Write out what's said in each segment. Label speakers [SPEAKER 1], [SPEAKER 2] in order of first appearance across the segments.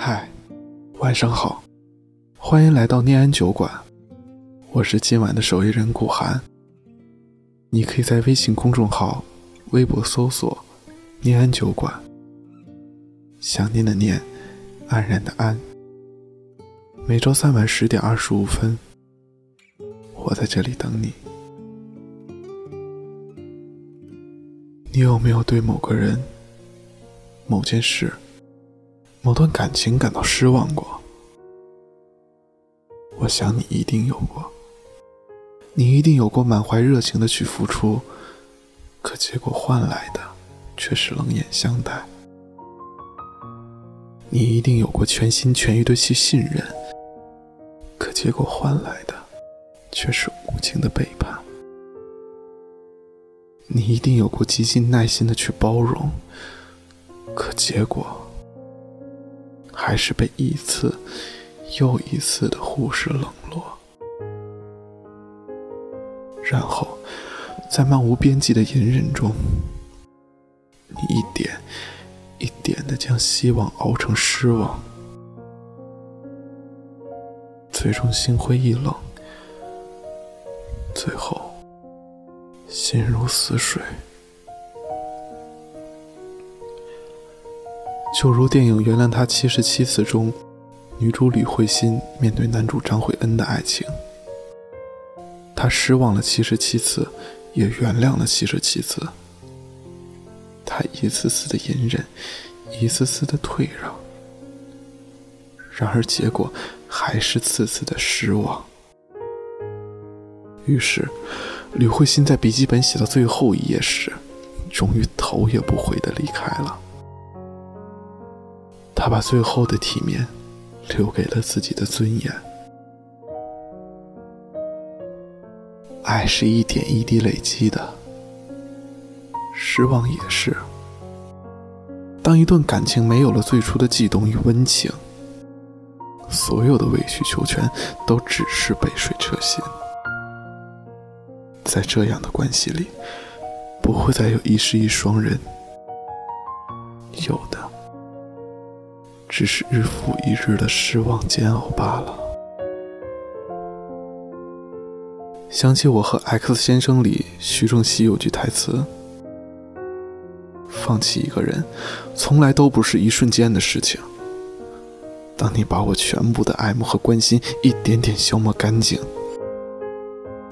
[SPEAKER 1] 嗨，晚上好，欢迎来到念安酒馆，我是今晚的守夜人顾寒。你可以在微信公众号、微博搜索“念安酒馆”，想念的念，安然的安。每周三晚十点二十五分，我在这里等你。你有没有对某个人、某件事？某段感情感到失望过，我想你一定有过。你一定有过满怀热情的去付出，可结果换来的却是冷眼相待。你一定有过全心全意的去信任，可结果换来的却是无情的背叛。你一定有过极尽耐心的去包容，可结果。还是被一次又一次的忽视冷落，然后在漫无边际的隐忍中，你一点一点的将希望熬成失望，最终心灰意冷，最后心如死水。就如电影《原谅他七十七次》中，女主吕慧欣面对男主张慧恩的爱情，她失望了七十七次，也原谅了七十七次。她一次次的隐忍，一次次的退让，然而结果还是次次的失望。于是，吕慧欣在笔记本写到最后一页时，终于头也不回的离开了。他把最后的体面留给了自己的尊严。爱是一点一滴累积的，失望也是。当一段感情没有了最初的悸动与温情，所有的委曲求全都只是杯水车薪。在这样的关系里，不会再有一世一双人，有的。只是日复一日的失望煎熬罢了。想起我和 X 先生里徐正溪有句台词：“放弃一个人，从来都不是一瞬间的事情。当你把我全部的爱慕和关心一点点消磨干净，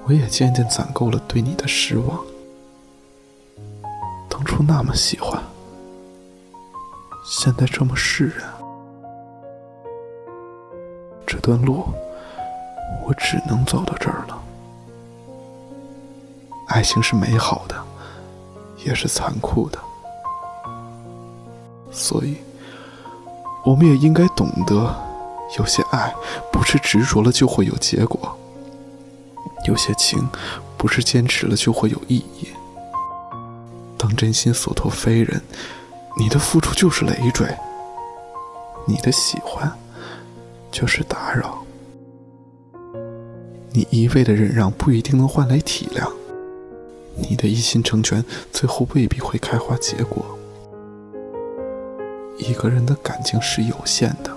[SPEAKER 1] 我也渐渐攒够了对你的失望。当初那么喜欢，现在这么释然。”段路，我只能走到这儿了。爱情是美好的，也是残酷的，所以，我们也应该懂得，有些爱不是执着了就会有结果，有些情不是坚持了就会有意义。当真心所托非人，你的付出就是累赘，你的喜欢。就是打扰，你一味的忍让不一定能换来体谅，你的一心成全最后未必会开花结果。一个人的感情是有限的，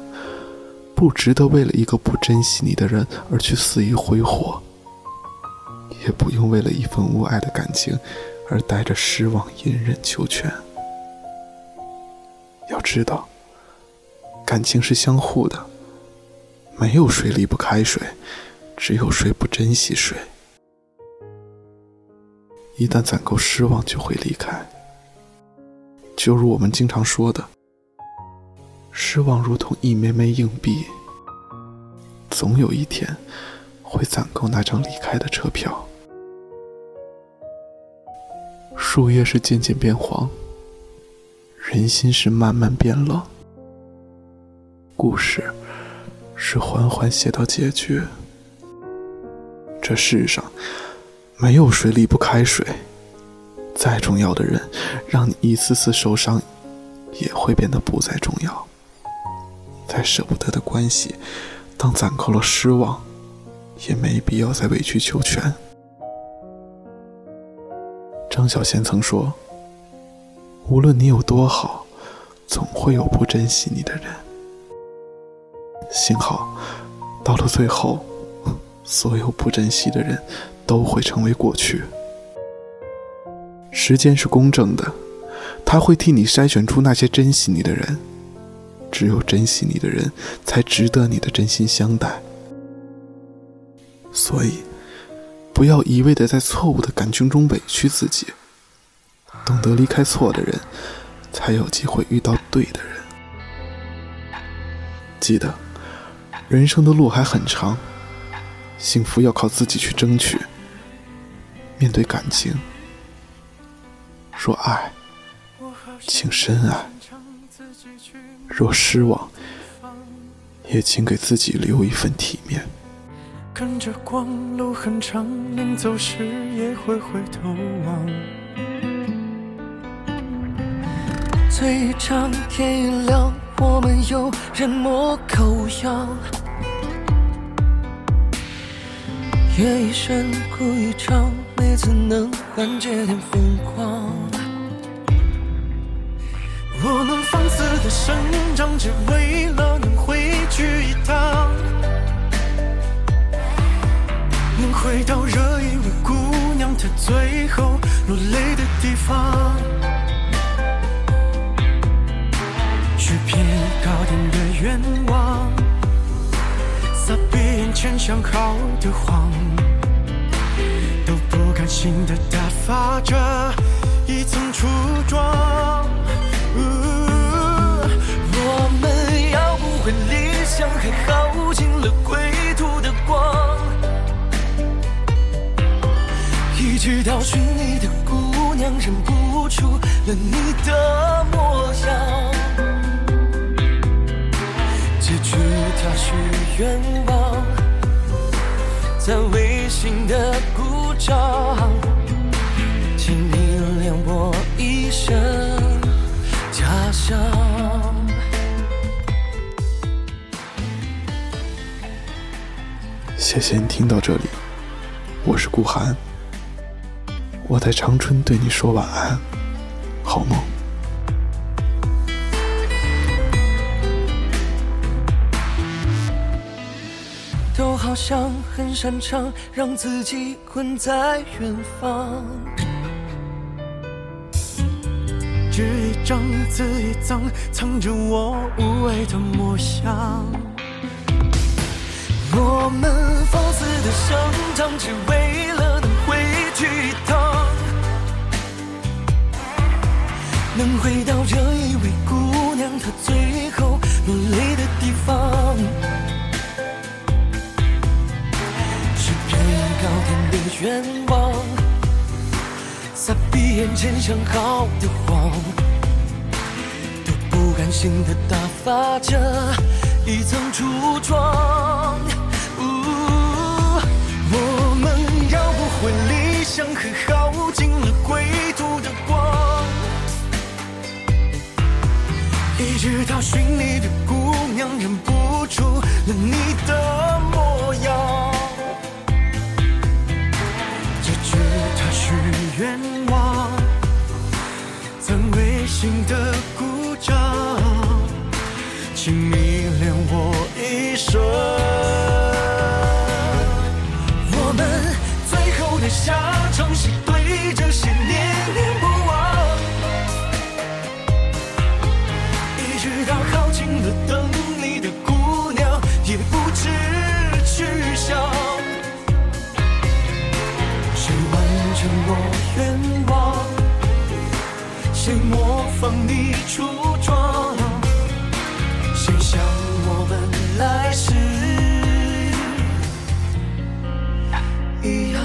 [SPEAKER 1] 不值得为了一个不珍惜你的人而去肆意挥霍，也不用为了一份无爱的感情而带着失望隐忍求全。要知道，感情是相互的。没有谁离不开谁，只有谁不珍惜谁。一旦攒够失望，就会离开。就如我们经常说的，失望如同一枚枚硬币，总有一天会攒够那张离开的车票。树叶是渐渐变黄，人心是慢慢变冷。故事。是缓缓写到结局。这世上没有谁离不开谁，再重要的人，让你一次次受伤，也会变得不再重要。再舍不得的关系，当攒够了失望，也没必要再委曲求全。张小娴曾说：“无论你有多好，总会有不珍惜你的人。”幸好，到了最后，所有不珍惜的人都会成为过去。时间是公正的，他会替你筛选出那些珍惜你的人。只有珍惜你的人，才值得你的真心相待。所以，不要一味的在错误的感情中委屈自己。懂得离开错的人，才有机会遇到对的人。记得，人生的路还很长，幸福要靠自己去争取。面对感情，若爱，请深爱；若失望，也请给自己留一份体面。
[SPEAKER 2] 跟着光，路很长，临走时也会回头望。嘴一张，天亮，我们有人模狗样。夜一深，哭一场，每次能缓解点疯狂。我们放肆的生长，只为了能回去一趟，能回到惹一位姑娘她最后落泪的地方。点的愿望，撒遍眼前想好的谎，都不甘心的打发着一层初妆。我们要不回理想，还耗尽了归途的光，一直到寻你的姑娘认不出了你的模样。愿望，在微信的鼓掌，请你谅我一生假象。
[SPEAKER 1] 谢谢你听到这里，我是顾寒，我在长春对你说晚安，好梦。
[SPEAKER 2] 好像很擅长让自己困在远方，纸一张，字一张，藏着我无畏的模样。我们撒遍眼前想好的谎，都不甘心的打发着一层初妆。我们要不回理想，和耗尽了归途的光，一直到寻你的姑娘认不出了你的模样。结局他许愿，心的鼓掌，请迷恋我一生。初妆谁想我问来世一样